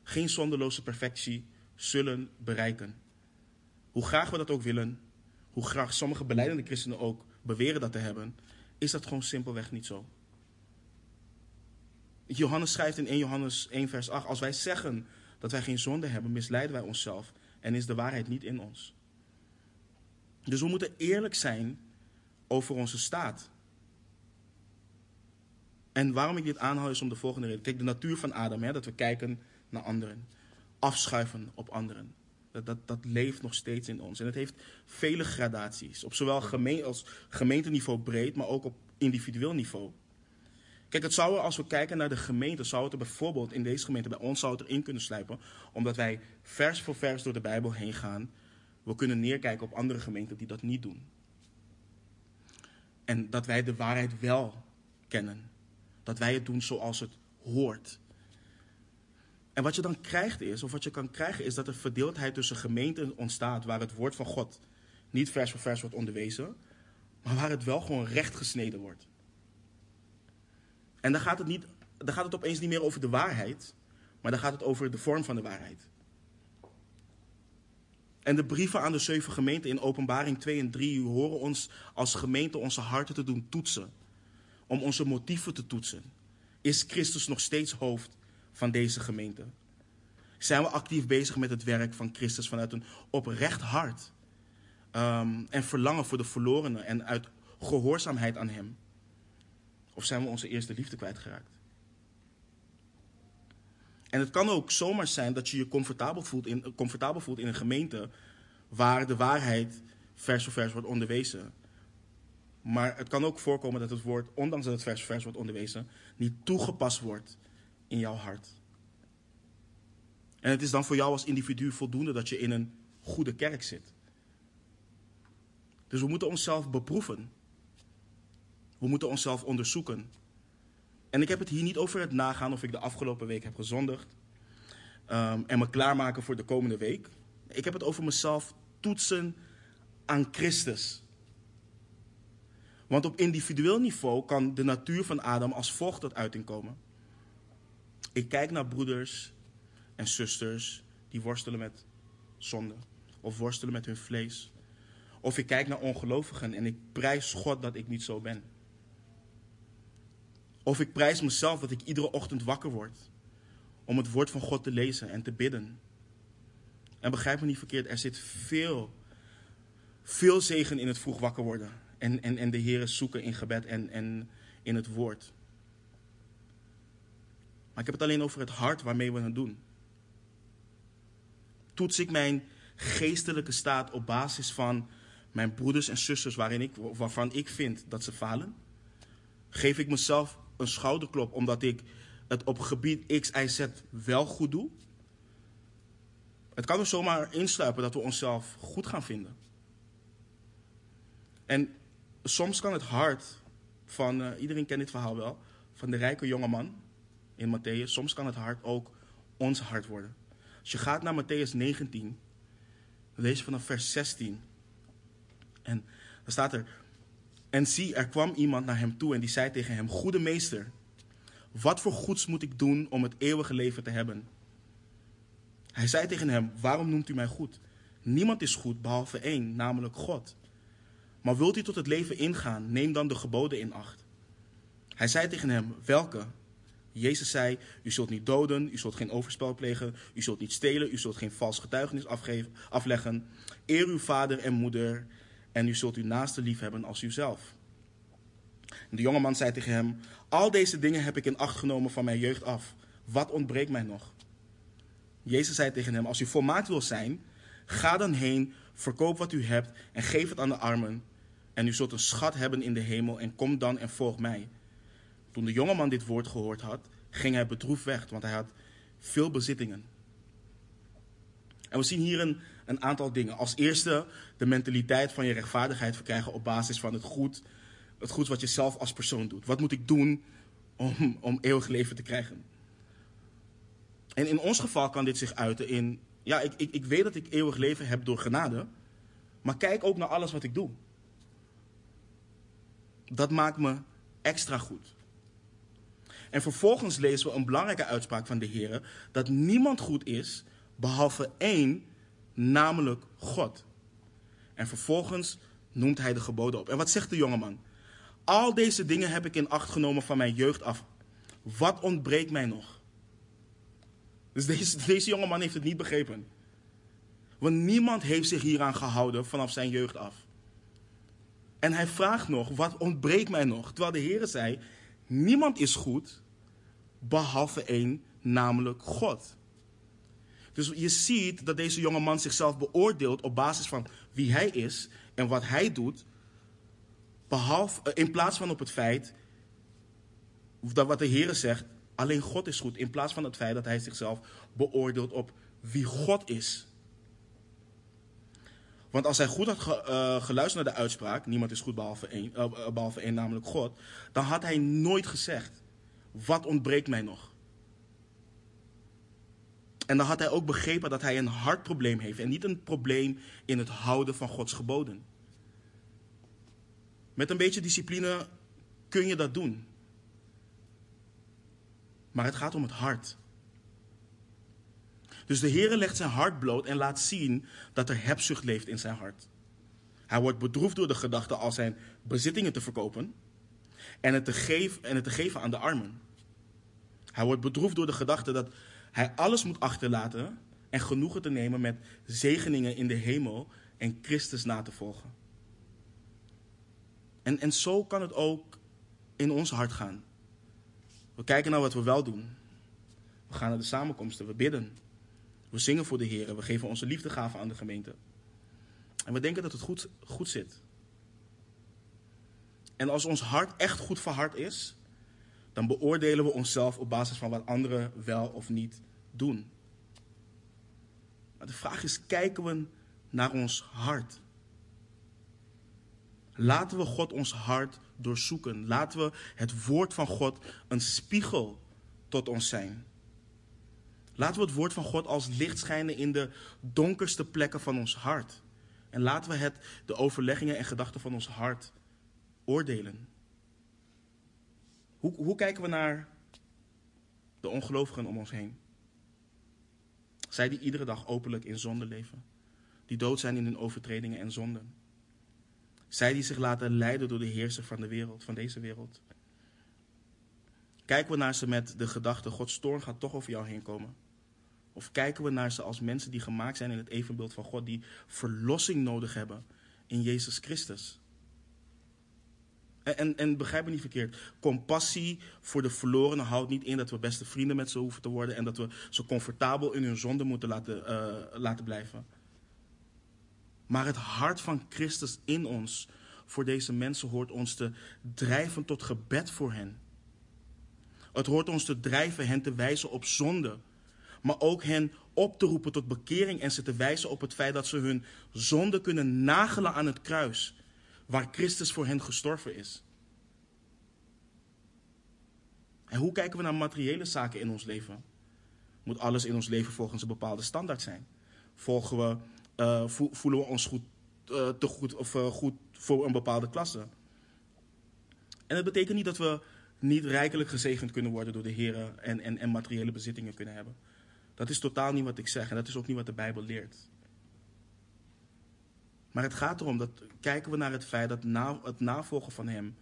geen zonderloze perfectie zullen bereiken. Hoe graag we dat ook willen, hoe graag sommige beleidende christenen ook beweren dat te hebben, is dat gewoon simpelweg niet zo. Johannes schrijft in 1 Johannes 1 vers 8, als wij zeggen dat wij geen zonde hebben, misleiden wij onszelf en is de waarheid niet in ons. Dus we moeten eerlijk zijn over onze staat. En waarom ik dit aanhaal is om de volgende reden. Kijk, de natuur van Adam, hè, dat we kijken naar anderen. Afschuiven op anderen. Dat, dat, leeft nog steeds in ons. En het heeft vele gradaties. Op zowel gemeen, als gemeenteniveau breed, maar ook op individueel niveau. Kijk, het zou er, als we kijken naar de gemeente, zou het er bijvoorbeeld in deze gemeente bij ons zou het erin kunnen slijpen. Omdat wij vers voor vers door de Bijbel heen gaan. We kunnen neerkijken op andere gemeenten die dat niet doen. En dat wij de waarheid wel kennen. Dat wij het doen zoals het hoort. En wat je dan krijgt is, of wat je kan krijgen, is dat er verdeeldheid tussen gemeenten ontstaat waar het woord van God niet vers voor vers wordt onderwezen, maar waar het wel gewoon recht gesneden wordt. En dan gaat het, niet, dan gaat het opeens niet meer over de waarheid, maar dan gaat het over de vorm van de waarheid. En de brieven aan de zeven gemeenten in Openbaring 2 en 3 horen ons als gemeente onze harten te doen toetsen. Om onze motieven te toetsen. Is Christus nog steeds hoofd van deze gemeente? Zijn we actief bezig met het werk van Christus vanuit een oprecht hart? Um, en verlangen voor de verlorenen en uit gehoorzaamheid aan Hem? Of zijn we onze eerste liefde kwijtgeraakt? En het kan ook zomaar zijn dat je je comfortabel voelt in, comfortabel voelt in een gemeente waar de waarheid vers voor vers wordt onderwezen. Maar het kan ook voorkomen dat het woord, ondanks dat het vers voor vers wordt onderwezen, niet toegepast wordt in jouw hart. En het is dan voor jou als individu voldoende dat je in een goede kerk zit. Dus we moeten onszelf beproeven. We moeten onszelf onderzoeken. En ik heb het hier niet over het nagaan of ik de afgelopen week heb gezondigd. Um, en me klaarmaken voor de komende week. Ik heb het over mezelf toetsen aan Christus. Want op individueel niveau kan de natuur van Adam als volgt tot uiting komen. Ik kijk naar broeders en zusters die worstelen met zonde. Of worstelen met hun vlees. Of ik kijk naar ongelovigen en ik prijs God dat ik niet zo ben. Of ik prijs mezelf dat ik iedere ochtend wakker word om het woord van God te lezen en te bidden. En begrijp me niet verkeerd, er zit veel, veel zegen in het vroeg wakker worden. En, en, en de Heeren zoeken in gebed en, en in het woord. Maar ik heb het alleen over het hart waarmee we het doen. Toets ik mijn geestelijke staat op basis van mijn broeders en zusters waarin ik, waarvan ik vind dat ze falen? Geef ik mezelf een schouderklop omdat ik het op gebied X, Y, Z wel goed doe. Het kan er zomaar insluipen dat we onszelf goed gaan vinden. En soms kan het hart van, uh, iedereen kent dit verhaal wel, van de rijke jongeman in Matthäus, soms kan het hart ook ons hart worden. Als je gaat naar Matthäus 19, dan lees vanaf vers 16. En dan staat er, en zie, er kwam iemand naar hem toe en die zei tegen hem: Goede meester, wat voor goeds moet ik doen om het eeuwige leven te hebben? Hij zei tegen hem: Waarom noemt u mij goed? Niemand is goed behalve één, namelijk God. Maar wilt u tot het leven ingaan, neem dan de geboden in acht. Hij zei tegen hem: Welke? Jezus zei: U zult niet doden, u zult geen overspel plegen, u zult niet stelen, u zult geen vals getuigenis afgeven, afleggen. Eer uw vader en moeder en u zult uw naaste lief hebben als uzelf. De jongeman zei tegen hem: Al deze dingen heb ik in acht genomen van mijn jeugd af. Wat ontbreekt mij nog? Jezus zei tegen hem: Als u volmaakt wil zijn, ga dan heen, verkoop wat u hebt en geef het aan de armen. En u zult een schat hebben in de hemel en kom dan en volg mij. Toen de jongeman dit woord gehoord had, ging hij bedroefd weg, want hij had veel bezittingen. En we zien hier een, een aantal dingen. Als eerste de mentaliteit van je rechtvaardigheid verkrijgen op basis van het goed, het goed wat je zelf als persoon doet. Wat moet ik doen om, om eeuwig leven te krijgen? En in ons geval kan dit zich uiten in Ja, ik, ik, ik weet dat ik eeuwig leven heb door genade. Maar kijk ook naar alles wat ik doe. Dat maakt me extra goed. En vervolgens lezen we een belangrijke uitspraak van de Heer: dat niemand goed is behalve één, namelijk God. En vervolgens noemt hij de geboden op. En wat zegt de jongeman? Al deze dingen heb ik in acht genomen van mijn jeugd af. Wat ontbreekt mij nog? Dus deze, deze jongeman heeft het niet begrepen. Want niemand heeft zich hieraan gehouden vanaf zijn jeugd af. En hij vraagt nog, wat ontbreekt mij nog? Terwijl de Heer zei, niemand is goed, behalve één, namelijk God. Dus je ziet dat deze jonge man zichzelf beoordeelt op basis van wie hij is en wat hij doet, behalve, eh, in plaats van op het feit dat wat de Heer zegt, alleen God is goed, in plaats van het feit dat hij zichzelf beoordeelt op wie God is. Want als hij goed had eh, geluisterd naar de uitspraak, niemand is goed behalve één, uh, behalve één, namelijk God, dan had hij nooit gezegd, wat ontbreekt mij nog? En dan had hij ook begrepen dat hij een hartprobleem heeft en niet een probleem in het houden van Gods geboden. Met een beetje discipline kun je dat doen. Maar het gaat om het hart. Dus de Heer legt zijn hart bloot en laat zien dat er hebzucht leeft in zijn hart. Hij wordt bedroefd door de gedachte al zijn bezittingen te verkopen en het te, geven, en het te geven aan de armen. Hij wordt bedroefd door de gedachte dat hij alles moet achterlaten en genoegen te nemen met zegeningen in de hemel en Christus na te volgen. En, en zo kan het ook in ons hart gaan. We kijken naar wat we wel doen. We gaan naar de samenkomsten, we bidden. We zingen voor de Heer, we geven onze liefdegaven aan de gemeente. En we denken dat het goed, goed zit. En als ons hart echt goed verhard is, dan beoordelen we onszelf op basis van wat anderen wel of niet doen. Maar de vraag is, kijken we naar ons hart? Laten we God ons hart doorzoeken. Laten we het woord van God een spiegel tot ons zijn. Laten we het woord van God als licht schijnen in de donkerste plekken van ons hart. En laten we het, de overleggingen en gedachten van ons hart oordelen. Hoe, hoe kijken we naar de ongelovigen om ons heen? Zij die iedere dag openlijk in zonde leven. Die dood zijn in hun overtredingen en zonden. Zij die zich laten leiden door de heerser van de wereld, van deze wereld. Kijken we naar ze met de gedachte, Gods toorn gaat toch over jou heen komen. Of kijken we naar ze als mensen die gemaakt zijn in het evenbeeld van God, die verlossing nodig hebben in Jezus Christus. En, en, begrijp me niet verkeerd. Compassie voor de verlorenen houdt niet in dat we beste vrienden met ze hoeven te worden en dat we ze comfortabel in hun zonde moeten laten, uh, laten blijven. Maar het hart van Christus in ons voor deze mensen hoort ons te drijven tot gebed voor hen. Het hoort ons te drijven hen te wijzen op zonde, maar ook hen op te roepen tot bekering en ze te wijzen op het feit dat ze hun zonde kunnen nagelen aan het kruis waar Christus voor hen gestorven is. En hoe kijken we naar materiële zaken in ons leven? Moet alles in ons leven volgens een bepaalde standaard zijn? Volgen we, uh, voelen we ons goed, uh, te goed of uh, goed voor een bepaalde klasse? En dat betekent niet dat we niet rijkelijk gezegend kunnen worden door de Heer en, en, en materiële bezittingen kunnen hebben. Dat is totaal niet wat ik zeg en dat is ook niet wat de Bijbel leert. Maar het gaat erom dat kijken we naar het feit dat na, het navolgen van Hem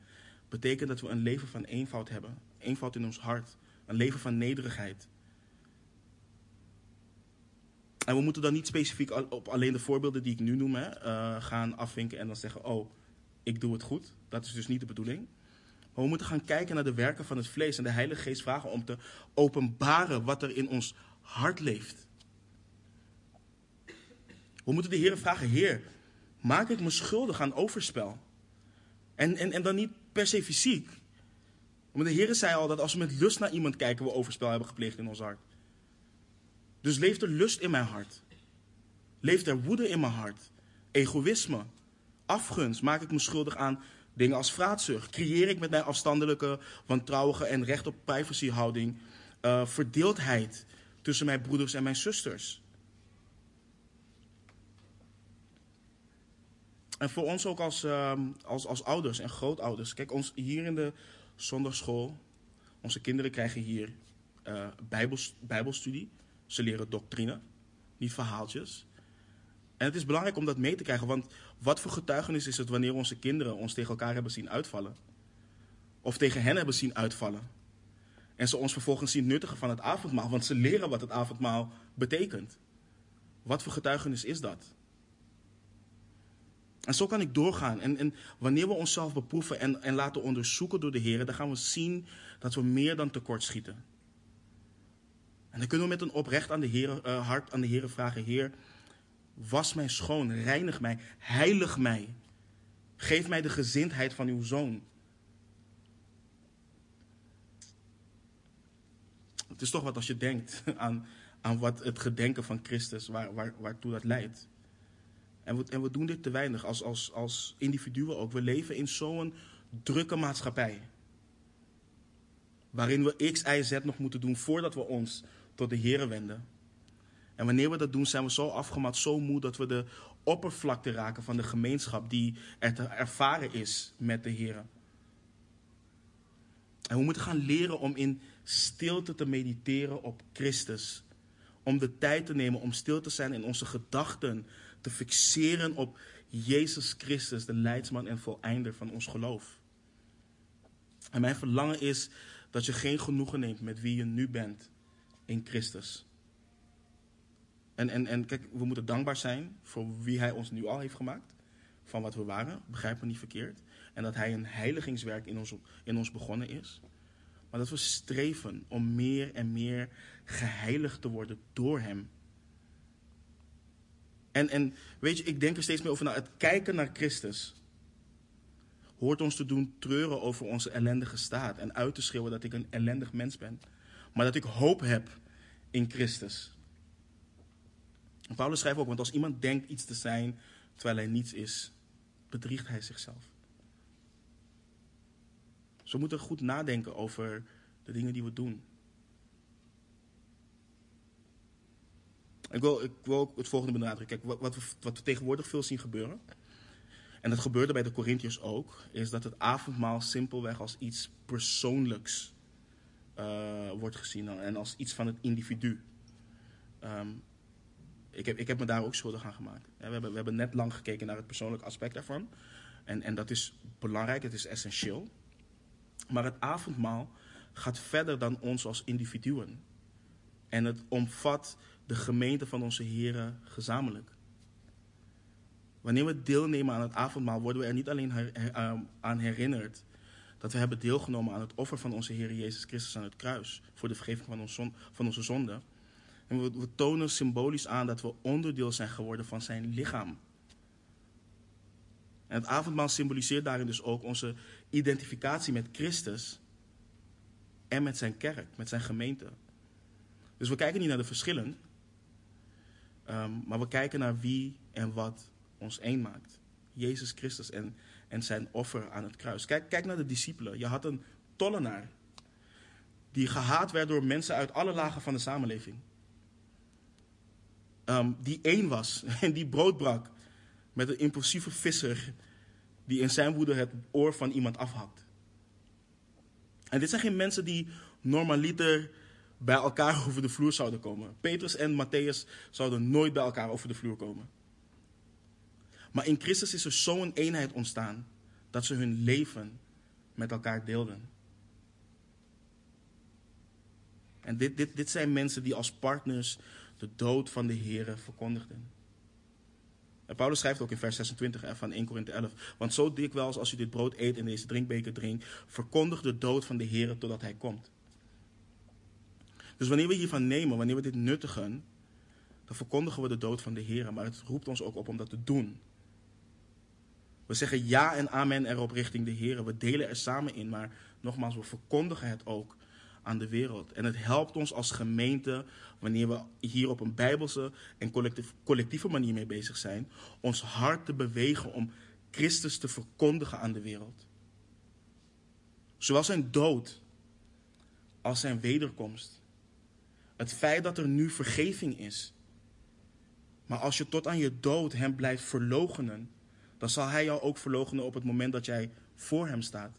betekent dat we een leven van eenvoud hebben. Eenvoud in ons hart. Een leven van nederigheid. En we moeten dan niet specifiek op alleen de voorbeelden die ik nu noem hè, uh, gaan afvinken en dan zeggen: Oh, ik doe het goed. Dat is dus niet de bedoeling. Maar we moeten gaan kijken naar de werken van het vlees en de Heilige Geest vragen om te openbaren wat er in ons hart leeft. We moeten de Heer vragen: Heer, maak ik me schuldig aan overspel. En, en, en dan niet per se fysiek. Want de Heer zei al dat als we met lust naar iemand kijken, we overspel hebben gepleegd in ons hart. Dus leeft er lust in mijn hart? Leeft er woede in mijn hart? Egoïsme? Afgunst? Maak ik me schuldig aan dingen als vraatzucht? Creëer ik met mijn afstandelijke, wantrouwige en recht op privacyhouding uh, verdeeldheid tussen mijn broeders en mijn zusters? En voor ons ook als, ehm, als, als ouders en grootouders. Kijk, ons hier in de zondagschool, onze kinderen krijgen hier uh, bijbels, bijbelstudie. Ze leren doctrine, niet verhaaltjes. En het is belangrijk om dat mee te krijgen, want wat voor getuigenis is het wanneer onze kinderen ons tegen elkaar hebben zien uitvallen? Of tegen hen hebben zien uitvallen? En ze ons vervolgens zien nuttigen van het avondmaal, want ze leren wat het avondmaal betekent. Wat voor getuigenis is dat? En zo kan ik doorgaan. En, en wanneer we onszelf beproeven en, en laten onderzoeken door de Heer, dan gaan we zien dat we meer dan tekort schieten. En dan kunnen we met een oprecht aan de Heer, uh, hart aan de Heer vragen: Heer, was mij schoon, reinig mij, heilig mij. Geef mij de gezindheid van uw zoon. Het is toch wat als je denkt aan, aan wat het gedenken van Christus, waar, waar, waartoe dat leidt. En we, en doen dit te weinig als, als, als individuen ook. We leven in zo'n drukke maatschappij. Waarin we X, Y, Z nog moeten doen voordat we ons tot de Heer wenden. En wanneer we dat doen, zijn we zo afgemat, zo moe dat we de oppervlakte raken van de gemeenschap die er te ervaren is met de Heer. En we moeten gaan leren om in stilte te mediteren op Christus. Om de tijd te nemen om stil te zijn in onze gedachten, te fixeren op Jezus Christus, de leidsman en voleinder van ons geloof. En mijn verlangen is dat je geen genoegen neemt met wie je nu bent in Christus. En, en, en kijk, we moeten dankbaar zijn voor wie Hij ons nu al heeft gemaakt. Van wat we waren, begrijp me niet verkeerd. En dat Hij een heiligingswerk in ons, in ons begonnen is. Maar dat we streven om meer en meer geheiligd te worden door Hem. En, en weet je, ik denk er steeds meer over na. Het kijken naar Christus hoort ons te doen treuren over onze ellendige staat. En uit te schreeuwen dat ik een ellendig mens ben. Maar dat ik hoop heb in Christus. En Paulus schrijft ook, want als iemand denkt iets te zijn terwijl hij niets is, bedriegt hij zichzelf. Dus we moeten goed nadenken over de dingen die we doen. Ik wil, ik wil ook het volgende benadrukken. Kijk, wat, we, wat we tegenwoordig veel zien gebeuren, en dat gebeurde bij de Corinthiërs ook, is dat het avondmaal simpelweg als iets persoonlijks uh, wordt gezien en als iets van het individu. Um, ik, heb, ik heb me daar ook schuldig aan gemaakt. We hebben, we hebben net lang gekeken naar het persoonlijke aspect daarvan. En, en dat is belangrijk, het is essentieel. Maar het avondmaal gaat verder dan ons als individuen. En het omvat de gemeente van onze Heren gezamenlijk. Wanneer we deelnemen aan het avondmaal, worden we er niet alleen ehm, aan herinnerd dat we hebben deelgenomen aan het offer van onze Heer Jezus Christus aan het kruis voor de vergeving van, van onze zonden. En we, we tonen symbolisch aan dat we onderdeel zijn geworden van zijn lichaam. En het avondmaal symboliseert daarin dus ook onze identificatie met Christus en met zijn kerk, met zijn gemeente. Dus we kijken niet naar de verschillen, um, maar we kijken naar wie en wat ons één maakt. Jezus Christus en, en zijn offer aan het kruis. Kijk, kijk naar de discipelen. Je had een tollenaar die gehaat werd door mensen uit alle lagen van de samenleving. Um, die één was en die brood brak met een impulsieve visser die in zijn woede het oor van iemand afhakt. En dit zijn geen mensen die normaliter bij elkaar over de vloer zouden komen. Petrus en Matthäus zouden nooit bij elkaar over de vloer komen. Maar in Christus is er zo'n eenheid ontstaan dat ze hun leven met elkaar deelden. En dit, dit, dit zijn mensen die als partners de dood van de Here verkondigden. En Paulus schrijft ook in vers 26 van 1 Korinthe 11. Want zo dikwijls als u dit brood eet en deze drinkbeker drinkt, verkondig de dood van de Here totdat hij komt. Dus wanneer we hiervan nemen, wanneer we dit nuttigen, dan verkondigen we de dood van de Here. Maar het roept ons ook op om dat te doen. We zeggen ja en amen erop richting de Heer. We delen er samen in, maar nogmaals, we verkondigen het ook aan de wereld. En het helpt ons als gemeente, wanneer we hier op een bijbelse en collectieve manier mee bezig zijn, ons hart te bewegen om Christus te verkondigen aan de wereld. Zowel zijn dood als zijn wederkomst. Het feit dat er nu vergeving is. Maar als je tot aan je dood hem blijft verlogenen, dan zal hij jou ook verloochenen op het moment dat jij voor hem staat.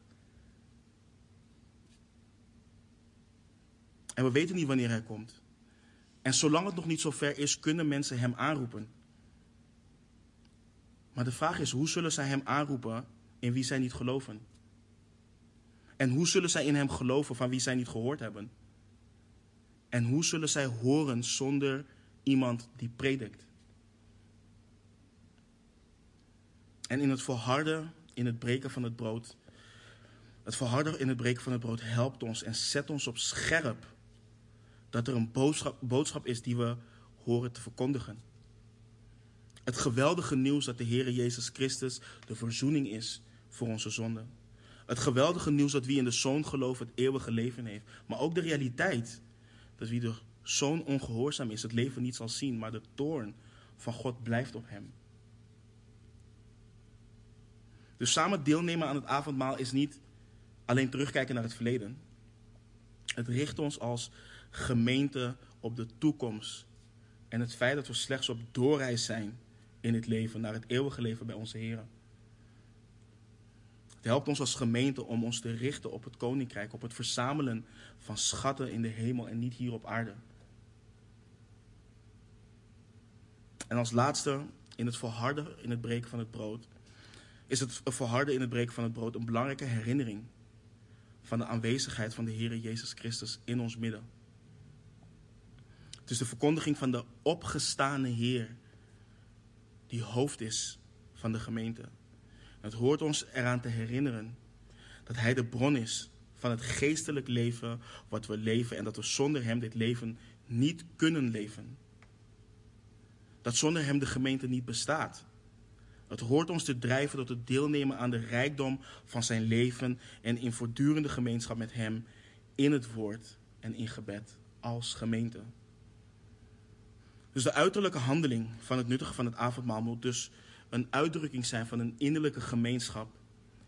En we weten niet wanneer hij komt. En zolang het nog niet zo ver is, kunnen mensen hem aanroepen. Maar de vraag is, hoe zullen zij hem aanroepen in wie zij niet geloven? En hoe zullen zij in hem geloven van wie zij niet gehoord hebben? En hoe zullen zij horen zonder iemand die predikt? En in het volharden in het breken van het brood, het volharden in het breken van het brood helpt ons en zet ons op scherp dat er een boodschap, boodschap is die we horen te verkondigen. Het geweldige nieuws dat de Heer Jezus Christus de verzoening is voor onze zonden. Het geweldige nieuws dat wie in de Zoon gelooft het eeuwige leven heeft. Maar ook de realiteit dat wie de Zoon ongehoorzaam is, het leven niet zal zien, maar de toorn van God blijft op hem. Dus samen deelnemen aan het avondmaal is niet alleen terugkijken naar het verleden. Het richt ons als gemeente op de toekomst. En het feit dat we slechts op doorreis zijn in het leven, naar het eeuwige leven bij onze Heer. Het helpt ons als gemeente om ons te richten op het koninkrijk, op het verzamelen van schatten in de hemel en niet hier op aarde. En als laatste, in het volharden in het breken van het brood, is het volharden in het breken van het brood een belangrijke herinnering van de aanwezigheid van de Heer Jezus Christus in ons midden. Het is de verkondiging van de opgestane Heer die hoofd is van de gemeente. Het hoort ons eraan te herinneren dat Hij de bron is van het geestelijk leven wat we leven en dat we zonder Hem dit leven niet kunnen leven. Dat zonder Hem de gemeente niet bestaat. Het hoort ons te drijven tot het deelnemen aan de rijkdom van Zijn leven en in voortdurende gemeenschap met Hem in het woord en in gebed als gemeente. Dus de uiterlijke handeling van het nuttigen van het avondmaal moet dus een uitdrukking zijn van een innerlijke gemeenschap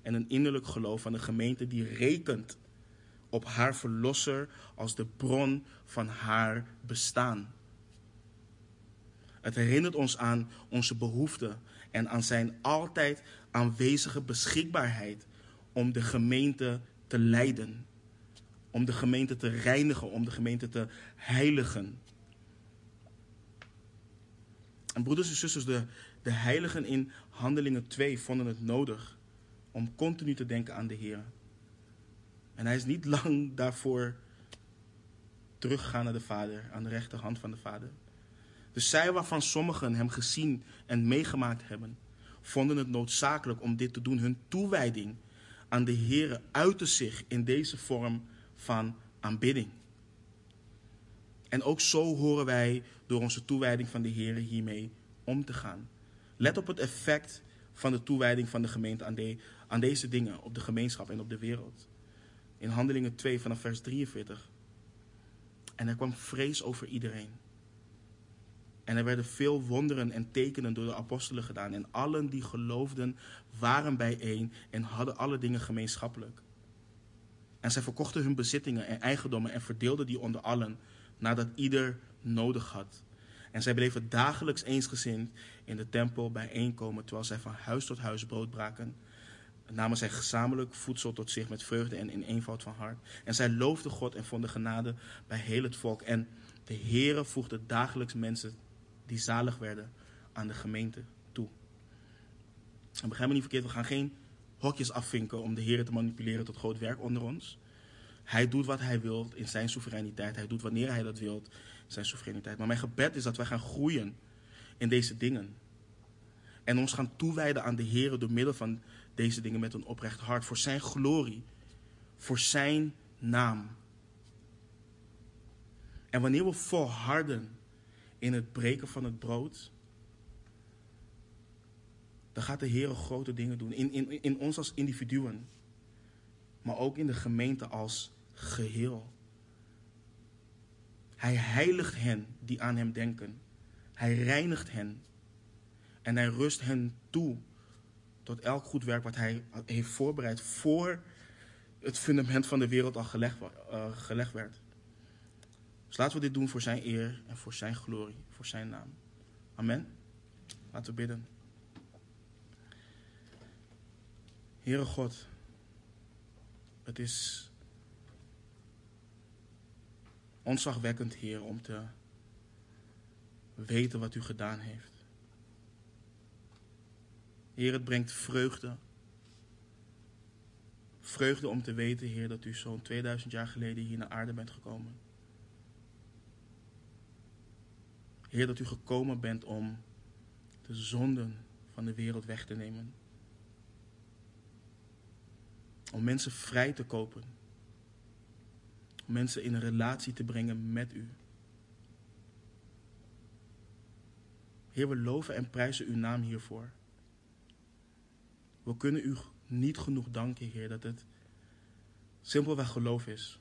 en een innerlijk geloof van een gemeente die rekent op haar verlosser als de bron van haar bestaan. Het herinnert ons aan onze behoeften en aan zijn altijd aanwezige beschikbaarheid om de gemeente te leiden, om de gemeente te reinigen, om de gemeente te heiligen. En broeders en zusters, de, de heiligen in Handelingen 2 vonden het nodig om continu te denken aan de Heer. En hij is niet lang daarvoor teruggegaan naar de Vader, aan de rechterhand van de Vader. Dus zij waarvan sommigen hem gezien en meegemaakt hebben, vonden het noodzakelijk om dit te doen. Hun toewijding aan de Heer uitte zich in deze vorm van aanbidding. En ook zo horen wij door onze toewijding van de Heer hiermee om te gaan. Let op het effect van de toewijding van de gemeente aan, de, aan deze dingen op de gemeenschap en op de wereld. In Handelingen 2 vanaf vers 43. En er kwam vrees over iedereen. En er werden veel wonderen en tekenen door de apostelen gedaan. En allen die geloofden waren bijeen en hadden alle dingen gemeenschappelijk. En zij verkochten hun bezittingen en eigendommen en verdeelden die onder allen, nadat ieder nodig had. En zij bleven dagelijks eensgezind in de tempel bijeenkomen, terwijl zij van huis tot huis brood braken. Namen zij gezamenlijk voedsel tot zich met vreugde en in eenvoud van hart. En zij loofden God en vonden genade bij heel het volk. En de Heere voegde dagelijks mensen die zalig werden aan de gemeente toe. En begrijp me niet verkeerd, we gaan geen hokjes afvinken om de Heer te manipuleren tot groot werk onder ons. Hij doet wat hij wil in zijn soevereiniteit. Hij doet wanneer hij dat wil zijn soevereiniteit. Maar mijn gebed is dat wij gaan groeien in deze dingen. En ons gaan toewijden aan de Heer door middel van deze dingen met een oprecht hart. Voor zijn glorie. Voor zijn naam. En wanneer we volharden in het breken van het brood, dan gaat de Heer grote dingen doen. In, in, in ons als individuen, maar ook in de gemeente als geheel. Hij heiligt hen die aan Hem denken. Hij reinigt hen. En hij rust hen toe tot elk goed werk wat Hij heeft voorbereid voor het fundament van de wereld al gelegd, uh, gelegd werd. Dus laten we dit doen voor zijn eer en voor zijn glorie, voor zijn naam. Amen. Laten we bidden. Heere God, het is ontzagwekkend, Heer, om te weten wat u gedaan heeft. Heer, het brengt vreugde. Vreugde om te weten, Heer, dat u zo'n 2000 jaar geleden hier naar aarde bent gekomen. Heer, dat u gekomen bent om de zonden van de wereld weg te nemen. Om mensen vrij te kopen. Mensen in een relatie te brengen met u. Heer, we loven en prijzen uw naam hiervoor. We kunnen u niet genoeg danken, Heer, dat het simpelweg geloof is.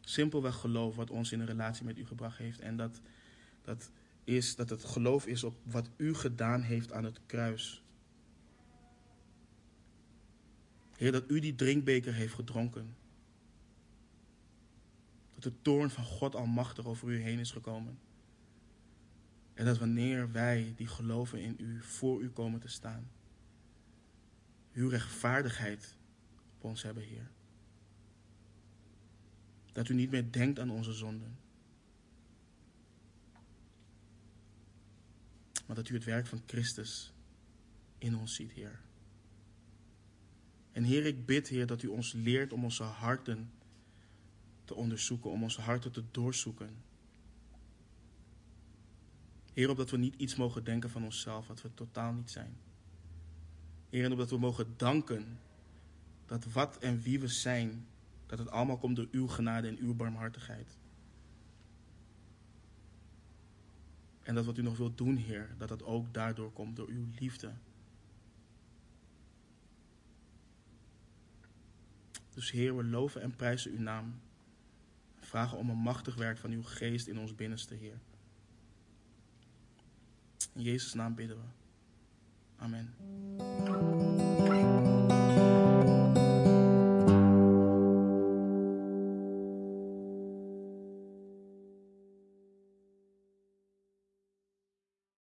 Simpelweg geloof wat ons in een relatie met u gebracht heeft. En dat, dat, is, dat het geloof is op wat u gedaan heeft aan het kruis. Heer, dat u die drinkbeker heeft gedronken. Dat de toorn van God almachtig over u heen is gekomen. En dat wanneer wij die geloven in u voor u komen te staan, uw rechtvaardigheid op ons hebben, Heer. Dat u niet meer denkt aan onze zonden. Maar dat u het werk van Christus in ons ziet, Heer. En Heer, ik bid, Heer, dat u ons leert om onze harten te onderzoeken, om onze harten te doorzoeken. Heer, opdat we niet iets mogen denken van onszelf wat we totaal niet zijn. Heer, opdat we mogen danken dat wat en wie we zijn, dat het allemaal komt door uw genade en uw barmhartigheid. En dat wat u nog wilt doen, Heer, dat dat ook daardoor komt door uw liefde. Dus Heer, we loven en prijzen uw naam. Vragen om een machtig werk van uw geest in ons binnenste, Heer. In Jezus' naam bidden we. Amen.